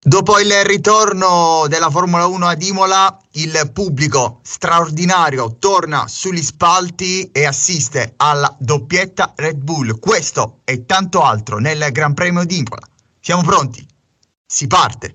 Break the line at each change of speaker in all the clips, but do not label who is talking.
Dopo il ritorno della Formula 1 ad Imola, il pubblico straordinario torna sugli spalti e assiste alla doppietta Red Bull. Questo e tanto altro nel Gran Premio di Imola. Siamo pronti? Si parte!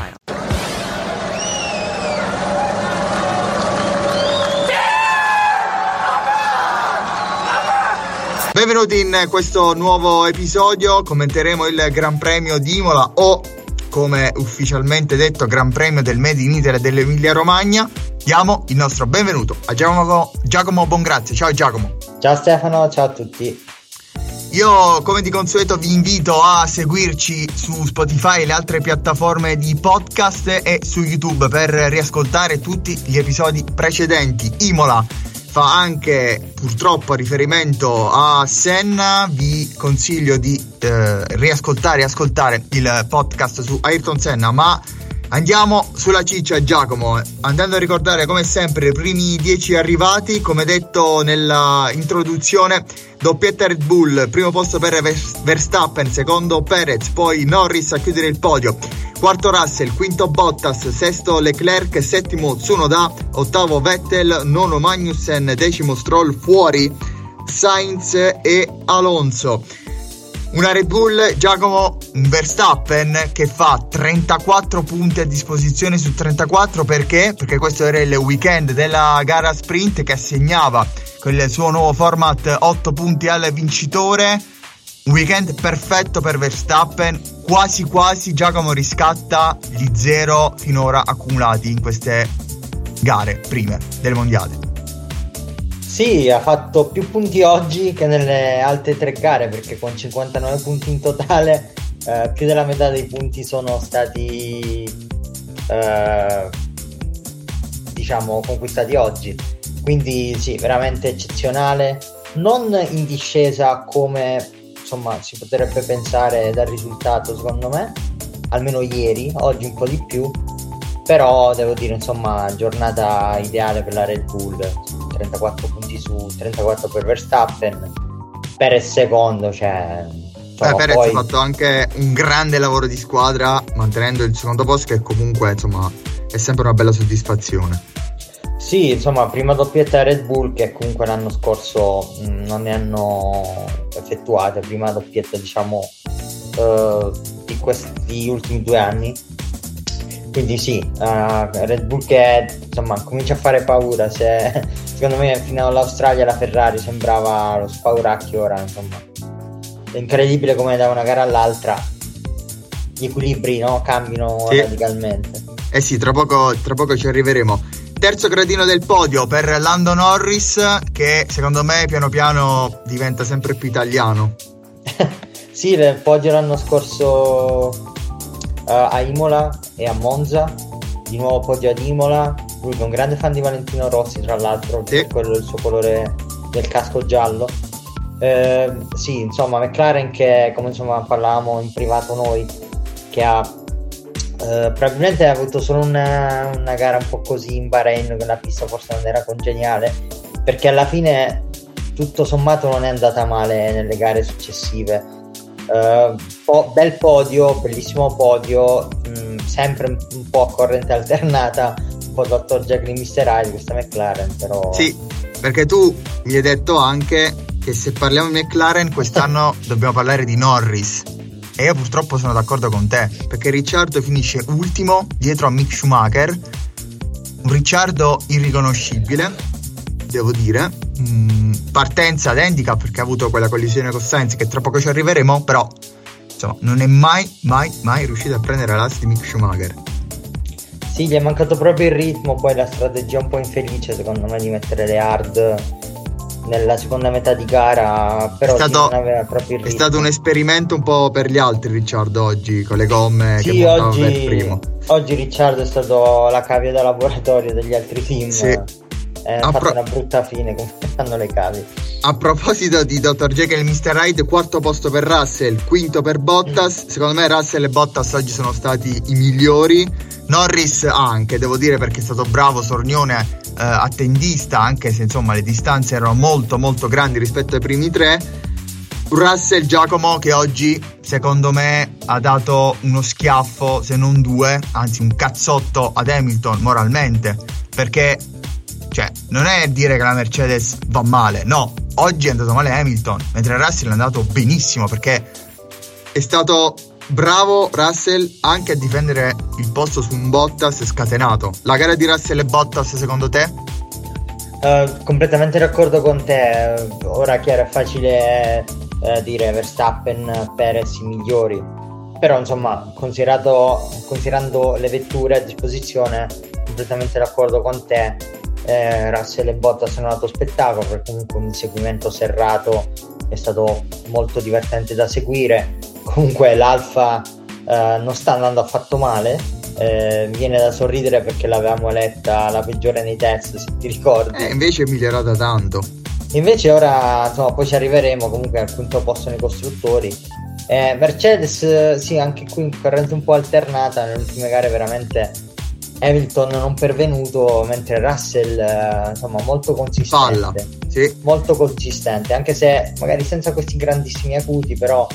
Benvenuti in questo nuovo episodio, commenteremo il Gran Premio di Imola o come ufficialmente detto Gran Premio del Made in Italy dell'Emilia Romagna. Diamo il nostro benvenuto a Giacomo, Giacomo Bongrazzi. Ciao Giacomo.
Ciao Stefano, ciao a tutti.
Io come di consueto vi invito a seguirci su Spotify e le altre piattaforme di podcast e su YouTube per riascoltare tutti gli episodi precedenti. Imola fa anche purtroppo riferimento a Senna, vi consiglio di eh, riascoltare e ascoltare il podcast su Ayrton Senna, ma Andiamo sulla ciccia Giacomo, andando a ricordare come sempre i primi 10 arrivati, come detto nella introduzione, doppietta Red Bull, primo posto per Verstappen, secondo Perez, poi Norris a chiudere il podio, quarto Russell, quinto Bottas, sesto Leclerc, settimo Tsunoda, ottavo Vettel, nono Magnussen, decimo Stroll fuori, Sainz e Alonso. Una Red Bull Giacomo Verstappen che fa 34 punti a disposizione su 34 perché? Perché questo era il weekend della gara sprint che assegnava con il suo nuovo format 8 punti al vincitore. Weekend perfetto per Verstappen, quasi quasi Giacomo riscatta gli zero finora accumulati in queste gare prime del mondiale.
Sì, ha fatto più punti oggi che nelle altre tre gare perché con 59 punti in totale eh, più della metà dei punti sono stati eh, diciamo conquistati oggi. Quindi sì, veramente eccezionale, non in discesa come insomma si potrebbe pensare dal risultato secondo me, almeno ieri, oggi un po' di più, però devo dire insomma giornata ideale per la Red Bull. 34 punti su 34 per Verstappen per il secondo cioè
insomma, eh, Perez poi... ha fatto anche un grande lavoro di squadra mantenendo il secondo posto che comunque insomma è sempre una bella soddisfazione
sì, insomma, prima doppietta Red Bull che comunque l'anno scorso mh, non ne hanno effettuate, prima doppietta diciamo uh, di questi ultimi due anni quindi sì, uh, Red Bull che insomma comincia a fare paura. Se, secondo me fino all'Australia la Ferrari sembrava lo spauracchio ora, insomma. È incredibile come da una gara all'altra gli equilibri no, cambino sì. radicalmente.
Eh sì, tra poco, tra poco ci arriveremo. Terzo gradino del podio per Lando Norris, che secondo me piano piano diventa sempre più italiano.
sì, il podio l'anno scorso uh, a Imola e a Monza, di nuovo podio ad Imola. Lui è un grande fan di Valentino Rossi, tra l'altro, sì. quello il suo colore del casco giallo. Eh, sì, insomma, McLaren che come insomma parlavamo in privato noi, che ha eh, probabilmente ha avuto solo una, una, gara un po' così in Bahrain, che la pista forse non era congeniale, perché alla fine tutto sommato non è andata male nelle gare successive. Uh, po- bel podio, bellissimo podio, mh, mm, sempre un po' a corrente alternata, un po' Dr. Jekyll e Mr. Hyde questa McLaren, però...
Sì, perché tu mi hai detto anche che se parliamo di McLaren quest'anno dobbiamo parlare di Norris. E io purtroppo sono d'accordo con te, perché Ricciardo finisce ultimo dietro a Mick Schumacher. Un Ricciardo irriconoscibile, devo dire. Mm, partenza ad handicap perché ha avuto quella collisione con Sainz che tra poco ci arriveremo, però insomma, non è mai, mai, mai riuscito a prendere l'as di Mick Schumacher.
Sì, gli è mancato proprio il ritmo, poi la strategia un po' infelice secondo me di mettere le hard nella seconda metà di gara, però
è stato, è stato un esperimento un po' per gli altri Ricciardo oggi con le gomme
sì,
che
oggi, per primo. Oggi Ricciardo è stato la cavia da laboratorio degli altri team. Sì. Ha fatto pro- una brutta fine come fanno le cavie.
A proposito di Dr. Jekyll e Mr. Hyde, quarto posto per Russell, quinto per Bottas. Mm. Secondo me Russell e Bottas oggi sono stati i migliori. Norris anche, devo dire, perché è stato bravo, sornione, eh, attendista, anche se insomma le distanze erano molto molto grandi rispetto ai primi tre. Russell Giacomo che oggi secondo me ha dato uno schiaffo, se non due, anzi un cazzotto ad Hamilton moralmente, perché cioè, non è dire che la Mercedes va male, no, oggi è andato male Hamilton, mentre Russell è andato benissimo perché è stato bravo Russell anche a difendere il posto su un Bottas scatenato. La gara di Russell e Bottas secondo te?
Uh, completamente d'accordo con te. Ora chiaro è facile uh, dire Verstappen, Perez i migliori. Però insomma, considerando le vetture a disposizione, completamente d'accordo con te eh, Russell e Bottas hanno dato spettacolo perché comunque un inseguimento serrato è stato molto divertente da seguire. Comunque l'Alfa eh, non sta andando affatto male. Eh, viene da sorridere perché l'avevamo eletta la peggiore nei test se ti ricordi.
Eh, invece è migliorata tanto.
Invece ora insomma poi ci arriveremo comunque al quinto posto nei costruttori. Eh, Mercedes sì anche qui corrente un po' alternata nelle ultime gare veramente Hamilton non pervenuto, mentre Russell eh, insomma molto consistente. Palla, sì. Molto consistente, anche se magari senza questi grandissimi acuti, però...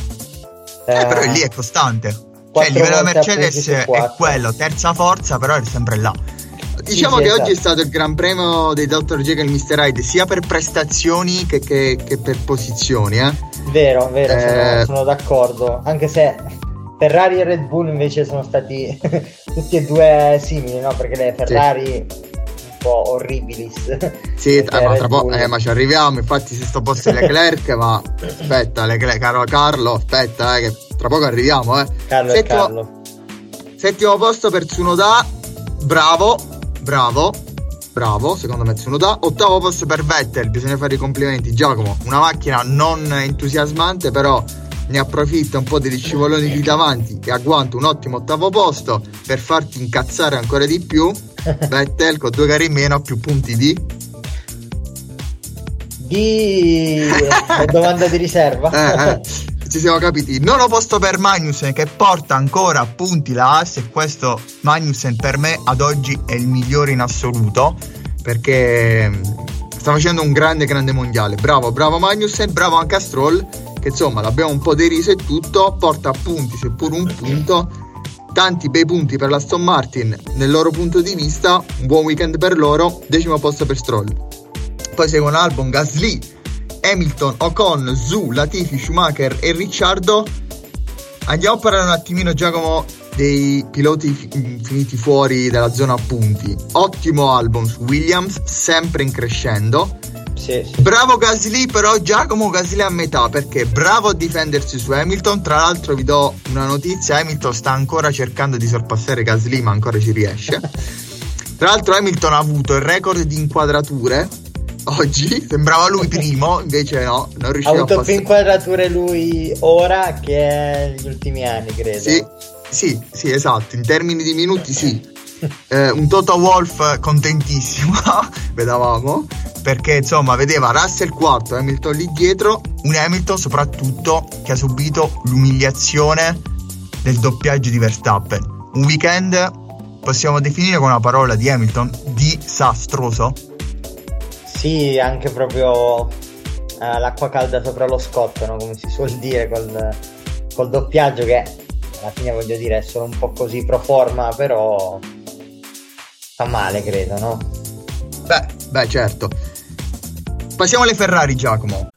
Eh, eh, però lì è costante. Cioè il livello della Mercedes è quello, terza forza, però è sempre là. Diciamo sì, che esatto. oggi è stato il Gran Premio dei Dr. Jekyll e Mr. Hyde sia per prestazioni che, che, che per posizioni. Eh?
Vero, vero, sono, eh, sono d'accordo. Anche se Ferrari e Red Bull invece sono stati tutti e due simili, no? Perché le Ferrari sì. un po' orribilis.
Sì, eh, ma, tra po- eh, ma ci arriviamo, infatti se sto posto Leclerc, ma aspetta, Leclerc, caro Carlo, aspetta, eh, che tra poco arriviamo, eh.
Carlo settimo, Carlo.
settimo posto per Tsunoda, bravo, bravo, bravo, secondo me Tsunoda. Ottavo posto per Vettel, bisogna fare i complimenti. Giacomo, una macchina non entusiasmante, però ne approfitta un po' degli scivoloni di davanti e agguanta un ottimo ottavo posto per farti incazzare ancora di più. Vettel con due gare in meno, più punti di
di domanda di riserva.
Eh, eh, ci siamo capiti. Nono posto per Magnussen che porta ancora punti la AS e questo Magnussen per me ad oggi è il migliore in assoluto perché mm, sta facendo un grande grande mondiale. Bravo, bravo Magnussen, bravo anche a Stroll che insomma l'abbiamo un po' deriso e tutto, porta a punti seppur un punto, tanti bei punti per la Stone Martin nel loro punto di vista, un buon weekend per loro, decimo posto per Stroll. Poi seguono Albon, Gasly, Hamilton, Ocon, Zu, Latifi, Schumacher e Ricciardo. Andiamo a parlare un attimino Giacomo dei piloti finiti fuori dalla zona a punti. Ottimo album su Williams, sempre in crescendo
Sì, sì.
Bravo Gasly, però Giacomo Gasly a metà perché bravo a difendersi su Hamilton. Tra l'altro, vi do una notizia: Hamilton sta ancora cercando di sorpassare Gasly, ma ancora ci riesce. Tra l'altro, Hamilton ha avuto il record di inquadrature oggi. Sembrava lui primo, invece no, non
Ha
riusciva a
avuto più
passare.
inquadrature lui ora che negli ultimi anni, credo.
Sì, sì, sì, esatto. In termini di minuti, sì. Eh, un Toto Wolf contentissimo, vedevamo, perché insomma vedeva Russell quarto, Hamilton lì dietro, un Hamilton soprattutto che ha subito l'umiliazione del doppiaggio di Verstappen. Un weekend possiamo definire con una parola di Hamilton disastroso.
Sì, anche proprio eh, l'acqua calda sopra lo scotto, no? come si suol dire col, col doppiaggio che alla fine voglio dire è solo un po' così pro forma, però fa male, credo, no?
Beh, beh, certo. Passiamo alle Ferrari, Giacomo.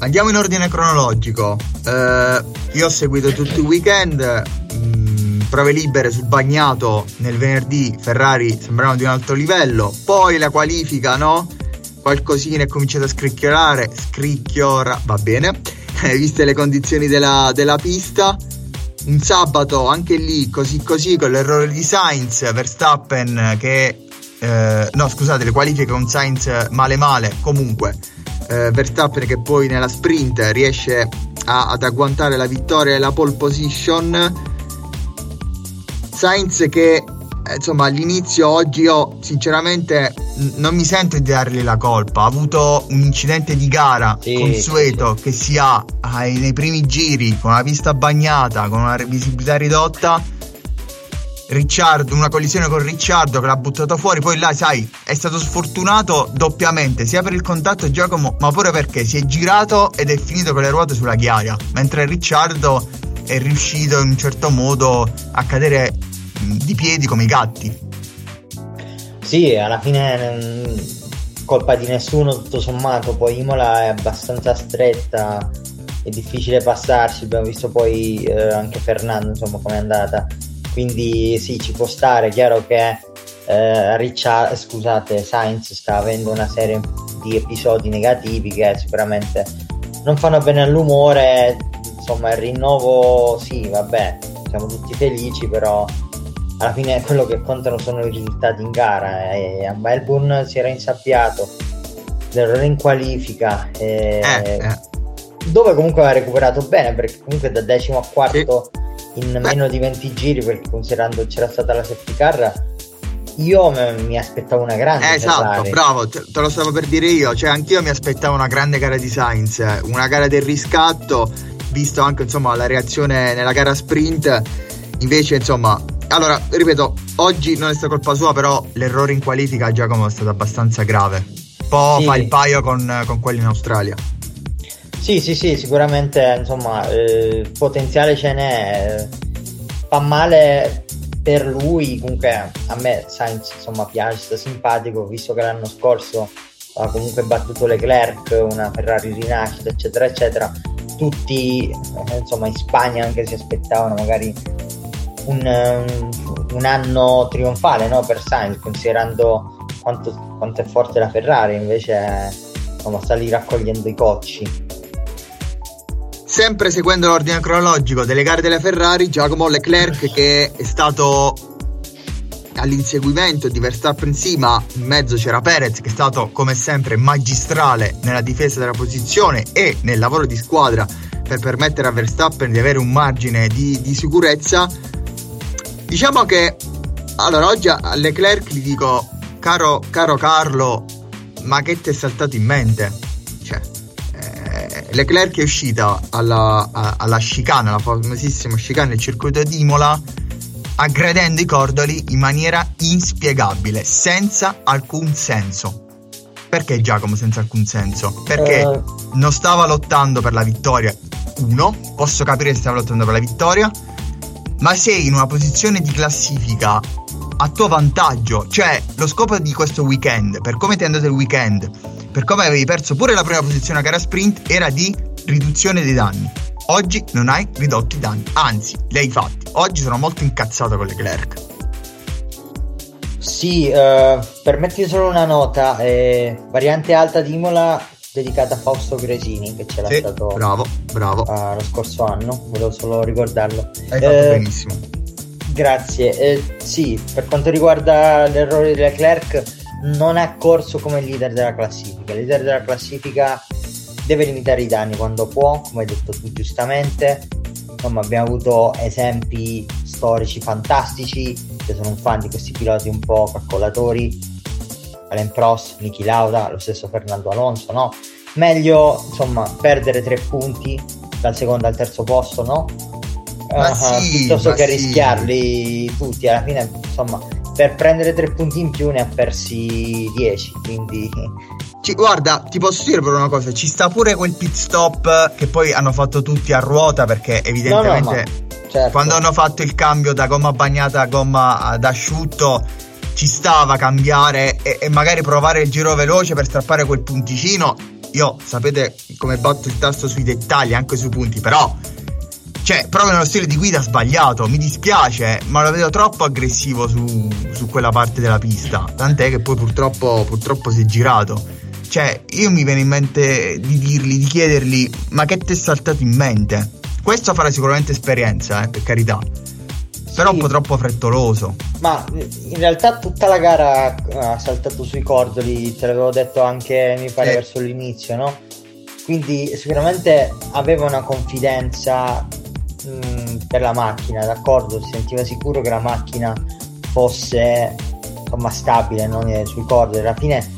Andiamo in ordine cronologico. Eh, io ho seguito tutto il weekend. mh, prove libere sul bagnato nel venerdì. Ferrari sembravano di un altro livello. Poi la qualifica, no? Qualcosina è cominciato a scricchiolare. Scricchiora, va bene. Eh, Viste le condizioni della, della pista. Un sabato anche lì, così così, con l'errore di Sainz. Verstappen che. eh, no, scusate, le qualifiche con Sainz male male. Comunque eh, Verstappen che poi nella sprint riesce a- ad agguantare la vittoria e la pole position. Sainz che eh, insomma all'inizio oggi io sinceramente non mi sento di dargli la colpa. Ha avuto un incidente di gara
Sì,
consueto che si ha nei primi giri con la pista bagnata con una visibilità ridotta Ricciardo, una collisione con Ricciardo che l'ha buttato fuori, poi là sai è stato sfortunato doppiamente sia per il contatto Giacomo ma pure perché si è girato ed è finito con le ruote sulla ghiaia mentre Ricciardo è riuscito in un certo modo a cadere mh, di piedi come i gatti.
Sì, alla fine mm, colpa di nessuno tutto sommato, poi Imola è abbastanza stretta, è difficile passarsi, abbiamo visto poi eh, anche Fernando insomma com'è andata, quindi sì ci può stare, chiaro che eh, Riccia- scusate, Sainz sta avendo una serie di episodi negativi che sicuramente non fanno bene all'umore, insomma il rinnovo sì vabbè, siamo tutti felici però alla fine quello che contano sono i risultati in gara. E a Melbourne si era insabbiato l'errore in qualifica
eh, eh.
dove comunque aveva recuperato bene perché comunque da decimo a quarto in meno di 20 giri perché considerando c'era stata la safety car io mi aspettavo una grande
Eh, esatto,
Ferrari.
bravo, te, te lo stavo per dire io, cioè anch'io mi aspettavo una grande gara di Sainz, una gara del riscatto, visto anche insomma la reazione nella gara sprint, invece insomma, allora ripeto, oggi non è stata colpa sua, però l'errore in qualifica a Giacomo è stato abbastanza grave, un po'
Sì.
fa il paio con, con quelli in Australia.
Sì, sì, sì, sicuramente insomma eh, potenziale ce n'è. eh, Fa male per lui, comunque a me Sainz insomma piace, sta simpatico, visto che l'anno scorso ha comunque battuto Leclerc, una Ferrari rinascita, eccetera, eccetera. Tutti eh, insomma in Spagna anche si aspettavano magari un, eh, un anno trionfale no, per Sainz, considerando quanto, quanto è forte la Ferrari, invece insomma sta lì raccogliendo i cocci.
Sempre seguendo l'ordine cronologico delle gare delle Ferrari, Giacomo Leclerc che è stato all'inseguimento di Verstappen sì, ma in mezzo c'era Perez che è stato come sempre magistrale nella difesa della posizione e nel lavoro di squadra per permettere a Verstappen di avere un margine di, di sicurezza. Diciamo che allora oggi a Leclerc gli dico caro, caro Carlo, ma che ti è saltato in mente? Leclerc è uscita alla, alla chicane, la famosissima chicane del circuito di Imola, aggredendo i cordoli in maniera inspiegabile, senza alcun senso. Perché Giacomo senza alcun senso? Perché
Eh.
non stava lottando per la vittoria. Uno, posso capire se stava lottando per la vittoria, ma sei in una posizione di classifica a tuo vantaggio. Cioè, lo scopo di questo weekend, per come ti è andato il weekend, per come avevi perso pure la prima posizione a gara sprint, era di riduzione dei danni. Oggi non hai ridotto i danni, anzi, li hai fatti. Oggi sono molto incazzato con Leclerc.
Sì, eh, permetti solo una nota, eh, variante alta di Imola dedicata a Fausto Gresini che ce l'ha
Sì,
stato
bravo, bravo.
eh, lo scorso anno, volevo solo ricordarlo.
Hai fatto
Eh,
benissimo.
Grazie, Eh, sì, per quanto riguarda l'errore di Leclerc non ha corso come leader della classifica, il leader della classifica deve limitare i danni quando può, come hai detto tu giustamente, insomma abbiamo avuto esempi storici fantastici, io sono un fan di questi piloti un po' calcolatori, Alain Prost, Niki Lauda, lo stesso Fernando Alonso, no? Meglio insomma perdere tre punti dal secondo al terzo posto, no?
Ma
Ah,
sì,
piuttosto
ma
che
sì.
rischiarli tutti, alla fine insomma per prendere tre punti in più ne ha persi 10, quindi
Ci- guarda, ti posso dire per una cosa, ci sta pure quel pit stop che poi hanno fatto tutti a ruota perché evidentemente
No, no, certo.
quando hanno fatto il cambio da gomma bagnata a gomma ad asciutto ci stava cambiare e, e magari provare il giro veloce per strappare quel punticino. Io sapete come batto il tasto sui dettagli, anche sui punti, però cioè, proprio nello stile di guida sbagliato, mi dispiace, ma lo vedo troppo aggressivo su, su quella parte della pista. Tant'è che poi purtroppo, purtroppo si è girato. Cioè, io mi viene in mente di dirgli, di chiedergli, ma che ti è saltato in mente? Questo farà sicuramente esperienza, eh, per carità. Però un po' troppo frettoloso.
Ma in realtà tutta la gara ha saltato sui cordoli, te l'avevo detto anche mi pare
Sì.
verso l'inizio, no? Quindi sicuramente aveva una confidenza mh, per la macchina, d'accordo? Si sentiva sicuro che la macchina fosse insomma stabile, non sui cordoli. Alla fine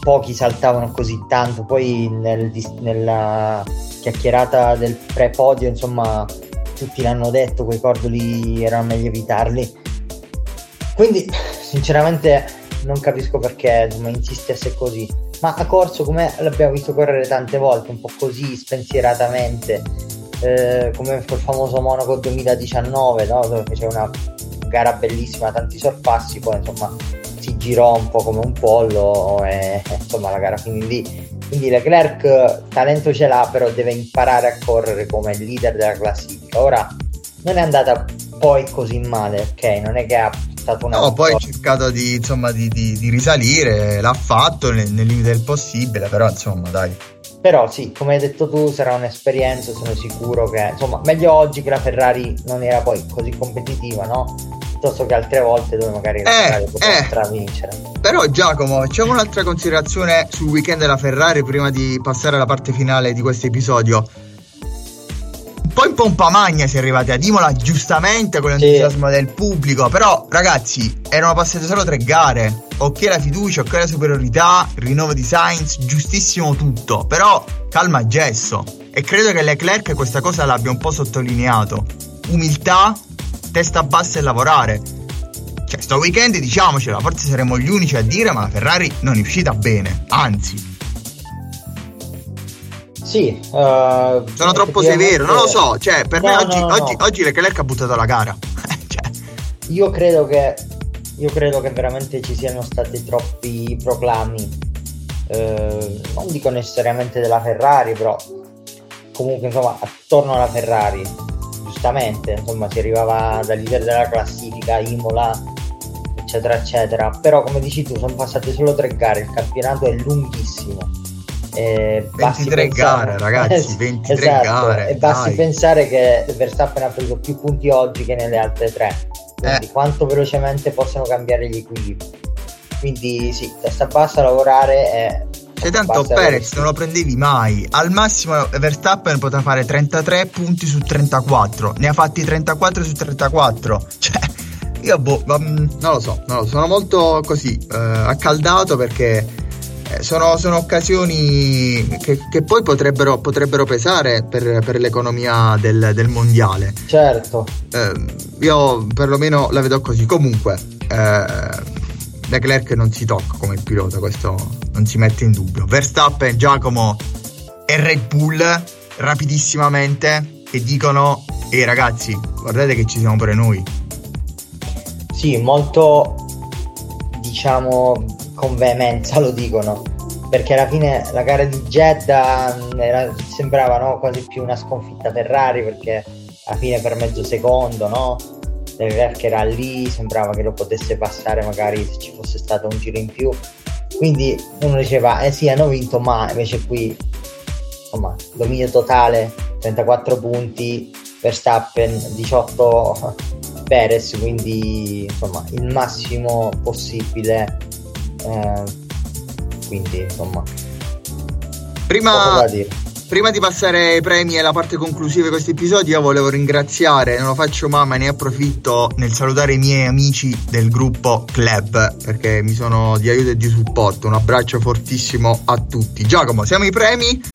pochi saltavano così tanto, poi nel nella chiacchierata del pre-podio, insomma, tutti l'hanno detto, quei cordoli erano meglio evitarli. Quindi, sinceramente, non capisco perché insomma, insistesse così. Ma a corso, come l'abbiamo visto correre tante volte, un po' così spensieratamente, eh, come il famoso Monaco 2019, no? dove fece una gara bellissima, tanti sorpassi, poi insomma si girò un po' come un pollo e insomma la gara finì lì. Quindi Leclerc talento ce l'ha, però deve imparare a correre come leader della classifica. Ora non è andata poi così male, ok? Non è che ha stato una
No, poi ha cercato di, insomma, di, di- di risalire, l'ha fatto nel, nel limite del possibile, però insomma, dai.
Però sì, come hai detto tu, sarà un'esperienza, sono sicuro che insomma, meglio oggi che la Ferrari non era poi così competitiva, no? Piuttosto che altre volte dove magari la
Eh,
Ferrari poteva
eh.
stravincere.
Però Giacomo, facciamo un'altra considerazione sul weekend della Ferrari prima di passare alla parte finale di questo episodio. Un po' in pompa magna si è arrivati ad Imola, giustamente con l'entusiasmo del pubblico, però ragazzi, erano passate solo tre gare. Ok la fiducia, ok la superiorità, rinnovo di Sainz, giustissimo tutto, però calma gesso. E credo che Leclerc questa cosa l'abbia un po' sottolineato. Umiltà, testa bassa e lavorare. Cioè, sto weekend diciamocela, forse saremo gli unici a dire, ma la Ferrari non è uscita bene. Anzi,
Sì, eh,
sono troppo severo, non lo so. Cioè, per me
No,
oggi,
no, no.
oggi, oggi Leclerc ha buttato la gara. cioè,
Io credo che io credo che veramente ci siano stati troppi proclami. eh, non dico necessariamente della Ferrari, però comunque insomma attorno alla Ferrari. Giustamente, insomma, si arrivava dal leader della classifica, Imola, eccetera, eccetera. Però come dici tu, sono passate solo tre gare, il campionato è lunghissimo. Eh, basti
23
pensare-
gare, ragazzi, 23
Esatto,
gare,
E basti
dai.
pensare che Verstappen ha preso più punti oggi che nelle altre tre. Quindi
Eh.
quanto velocemente possono cambiare gli equilibri. Quindi sì, testa bassa, lavorare e...
C'è tanto Perez non lo prendevi mai. Al massimo Verstappen poteva fare 33 punti su 34. Ne ha fatti 34 su 34. Cioè, io boh, mm, non lo so, non lo so. Sono molto così eh, accaldato perché sono, sono occasioni che, che poi potrebbero, potrebbero pesare per, per l'economia del, del mondiale.
Certo,
Eh, io perlomeno la vedo così. Comunque, eh, Leclerc non si tocca come pilota, questo non si mette in dubbio. Verstappen, Giacomo e Red Bull rapidissimamente che dicono ehi ragazzi, guardate che ci siamo pure noi.
Sì, molto diciamo con veemenza lo dicono perché alla fine la gara di Jeddah era, sembrava no, quasi più una sconfitta Ferrari perché alla fine per mezzo secondo no? Leclerc era lì, sembrava che lo potesse passare magari se ci fosse stato un giro in più. Quindi uno diceva, eh sì, hanno vinto, ma invece qui, insomma, dominio totale, 34 punti, Verstappen 18 Perez, quindi insomma il massimo possibile. Eh, quindi insomma,
prima, prima di passare ai premi e alla parte conclusiva di questo episodio, io volevo ringraziare, non lo faccio mai, ma ne approfitto nel salutare i miei amici del gruppo Club perché mi sono di aiuto e di supporto. Un abbraccio fortissimo a tutti. Giacomo, siamo ai premi.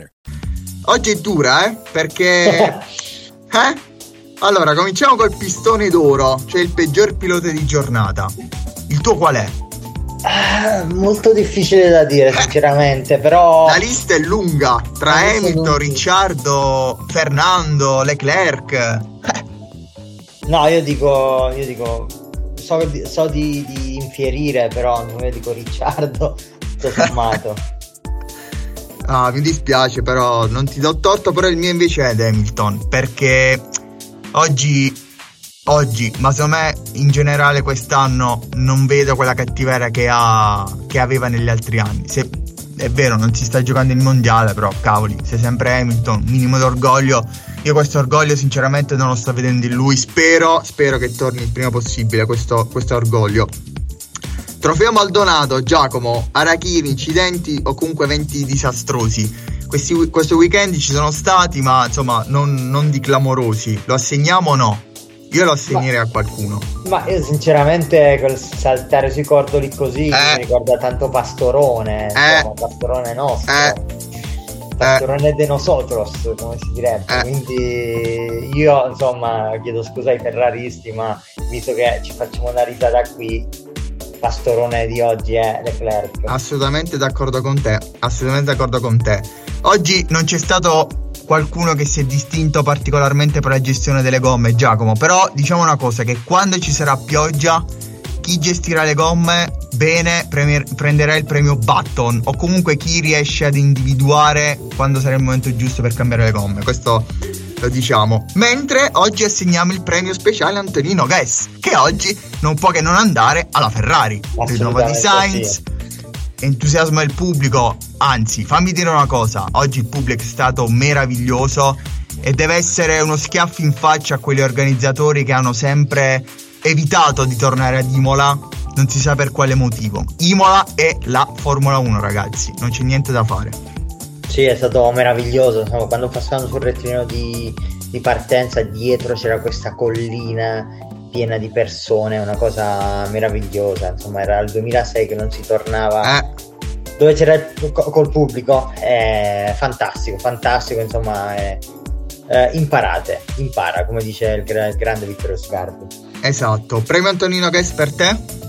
Oggi è dura, eh? Perché... eh? Allora, cominciamo col pistone d'oro, cioè il peggior pilota di giornata. Il tuo qual è?
Ah, molto difficile da dire, sinceramente, però.
La lista è lunga tra Hamilton, Ricciardo, Fernando, Leclerc. Eh.
No, io dico. Io dico. So, so di, di, infierire, però io dico Ricciardo, tutto sommato.
Ah, mi dispiace, però non ti do torto, però il mio invece è Hamilton, perché oggi oggi, ma secondo me in generale quest'anno non vedo quella cattiveria che, ha, che aveva negli altri anni. Se, è vero, non si sta giocando il mondiale, però cavoli, sei sempre Hamilton, minimo d'orgoglio. Io questo orgoglio sinceramente non lo sto vedendo in lui, spero, spero che torni il prima possibile questo, questo orgoglio. Trofeo Maldonado, Giacomo, Arachiri, incidenti o comunque eventi disastrosi. Questi, questo weekend ci sono stati, ma insomma non, non di clamorosi. Lo assegniamo o no? Io lo assegnerei ma, a qualcuno.
Ma io sinceramente col saltare sui cordoli così eh. mi ricorda tanto Pastorone, eh. insomma, Pastorone nostro. Eh. Pastorone de nosotros, come si direbbe. Eh. Quindi io insomma chiedo scusa ai ferraristi, ma visto che ci facciamo una risata qui, pastorone di oggi è Leclerc.
Assolutamente d'accordo con te, assolutamente d'accordo con te. Oggi non c'è stato qualcuno che si è distinto particolarmente per la gestione delle gomme, Giacomo, però diciamo una cosa, che quando ci sarà pioggia, chi gestirà le gomme bene premier, prenderà il premio Button o comunque chi riesce ad individuare quando sarà il momento giusto per cambiare le gomme. Questo lo diciamo. Mentre oggi assegniamo il premio speciale a Antonino Guess, che oggi non può che non andare alla Ferrari. Rinnovo di Sainz, sì. entusiasmo del pubblico. Anzi, fammi dire una cosa: oggi il pubblico è stato meraviglioso e deve essere uno schiaffo in faccia a quegli organizzatori che hanno sempre evitato di tornare ad Imola. Non si sa per quale motivo. Imola è la Formula 1, ragazzi, non c'è niente da fare.
Sì, è stato meraviglioso. Insomma, quando passavano sul rettilineo di, di partenza, dietro c'era questa collina piena di persone, una cosa meravigliosa. Insomma, era il 2006 che non si tornava. Eh. Dove c'era col pubblico, è fantastico, fantastico. Insomma, è, eh, imparate, impara, come dice il, il grande Vittorio Scarpi.
Esatto. Premio Antonino Guest per te?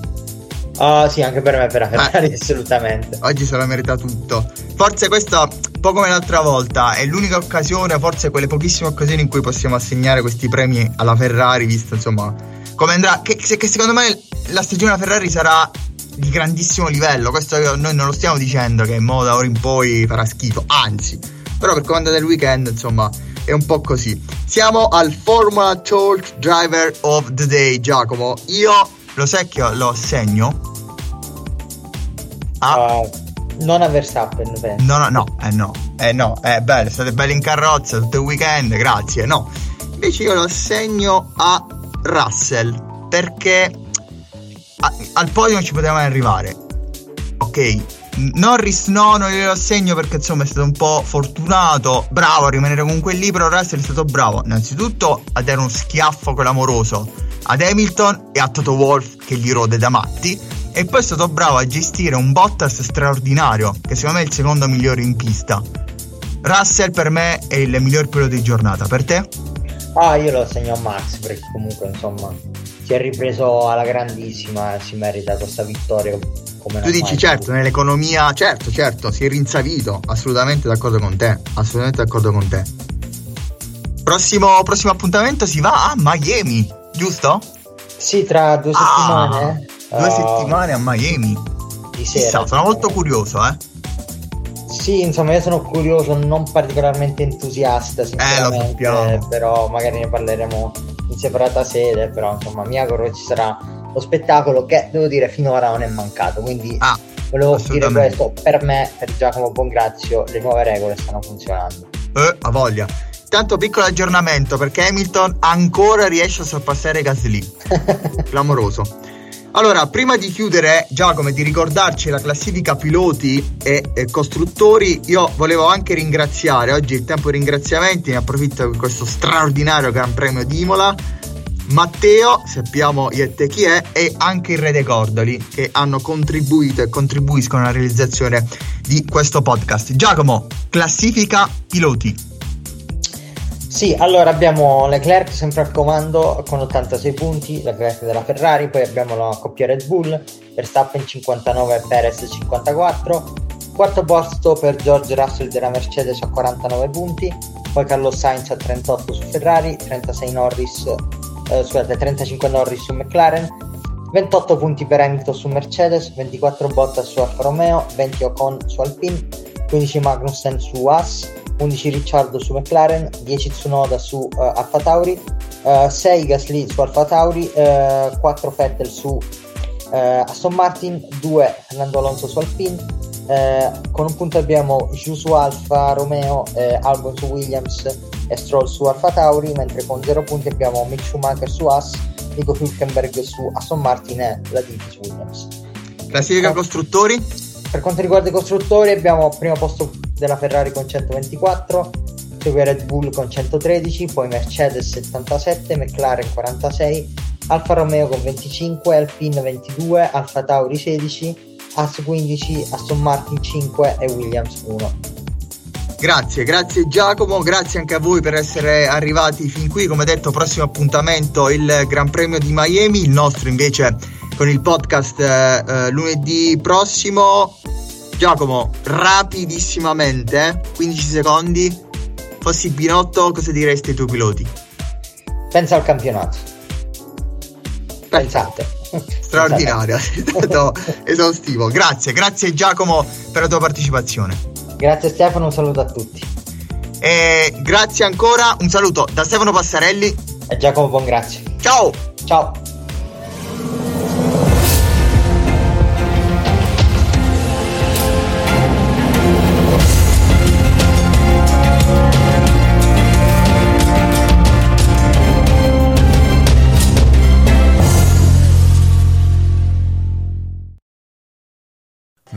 Oh, sì, anche per me, per la Ferrari, ah, assolutamente.
Oggi se lo merita tutto. Forse questa, po' come l'altra volta, è l'unica occasione, forse quelle pochissime occasioni in cui possiamo assegnare questi premi alla Ferrari, visto insomma come andrà. Che, che secondo me la stagione della Ferrari sarà di grandissimo livello. Questo noi non lo stiamo dicendo che in modo da ora in poi farà schifo, anzi, però per come andate il weekend, insomma, è un po' così. Siamo al Formula Talk Driver of the Day, Giacomo. Io lo secchio lo assegno
a... Uh, non a Verstappen, penso.
No, no, no, eh no, eh no, è eh, bello, state belli in carrozza tutto il weekend, grazie, no. Invece io lo assegno a Russell, perché a, al podio ci potevamo arrivare. Ok, Norris no, non glielo assegno perché insomma è stato un po' fortunato, bravo a rimanere comunque lì, però Russell è stato bravo innanzitutto a dare uno schiaffo clamoroso ad Hamilton e a Toto Wolf che gli rode da matti e poi è stato bravo a gestire un Bottas straordinario che secondo me è il secondo migliore in pista. Russell per me è il miglior pilota di giornata, per te?
Ah, io lo assegno a Max perché comunque insomma si è ripreso alla grandissima e si merita questa vittoria
come tu dici certo nell'economia certo certo si è rinsavito assolutamente d'accordo con te assolutamente d'accordo con te prossimo, prossimo appuntamento si va a Miami giusto?
sì tra due settimane
ah, due uh, settimane a Miami di sera Chissà, sono molto curioso eh
sì, insomma, io sono curioso, non particolarmente entusiasta, sinceramente, eh, però magari ne parleremo in separata sede, però insomma, mi auguro che ci sarà lo spettacolo che devo dire finora non è mancato. Quindi ah, volevo dire questo per me, per Giacomo Bongrazio, le nuove regole stanno funzionando.
Eh, a voglia. Tanto piccolo aggiornamento perché Hamilton ancora riesce a sorpassare Gasly. Clamoroso. Allora, prima di chiudere, Giacomo, e di ricordarci la classifica piloti e, e, costruttori, io volevo anche ringraziare, oggi il tempo di ringraziamenti, ne approfitto di questo straordinario Gran Premio di Imola Matteo, sappiamo io e te chi è, e anche il Re dei Cordoli che hanno contribuito e contribuiscono alla realizzazione di questo podcast. Giacomo, classifica piloti.
Sì, allora abbiamo Leclerc sempre al comando con 86 punti, Leclerc della Ferrari, poi abbiamo la coppia Red Bull, Verstappen 59 e Perez 54, quarto posto per George Russell della Mercedes a 49 punti, poi Carlos Sainz a 38 su Ferrari, 36 Norris eh, scusate, 35 Norris su McLaren, 28 punti per Hamilton su Mercedes, 24 Bottas su Alfa Romeo, 20 Ocon su Alpine, 15 Magnussen su Haas, 11 Ricciardo su McLaren, 10 Tsunoda su uh, Alfa Tauri, uh, 6 Gasly su Alfa Tauri, uh, 4 Vettel su Aston Martin, 2 Fernando Alonso su Alpine, con un punto abbiamo Giù su Alfa Romeo, Albon su Williams, e Stroll su Alfa Tauri, mentre con 0 punti abbiamo Mick Schumacher su Haas, Nico Hülkenberg su Aston Martin e Latifi su Williams.
Classifica
per,
costruttori?
Per quanto riguarda i costruttori abbiamo al primo posto della Ferrari con 124, segue Red Bull con 113, poi Mercedes 77, McLaren 46, Alfa Romeo con 25, Alpine 22, Alfa Tauri 16, As 15, Aston Martin 5 e Williams 1.
Grazie, grazie Giacomo, grazie anche a voi per essere arrivati fin qui. Come detto, prossimo appuntamento il Gran Premio di Miami, il nostro invece con il podcast eh, eh lunedì prossimo. Giacomo, rapidissimamente, 15 secondi, fossi Binotto, cosa diresti ai tuoi piloti?
Pensa al campionato.
Pensate. Straordinario, è stato esaustivo. Grazie, grazie Giacomo per la tua partecipazione.
Grazie Stefano, un saluto a tutti.
E grazie ancora, un saluto da Stefano Passarelli
e Giacomo Bongrazio.
Ciao!
Ciao!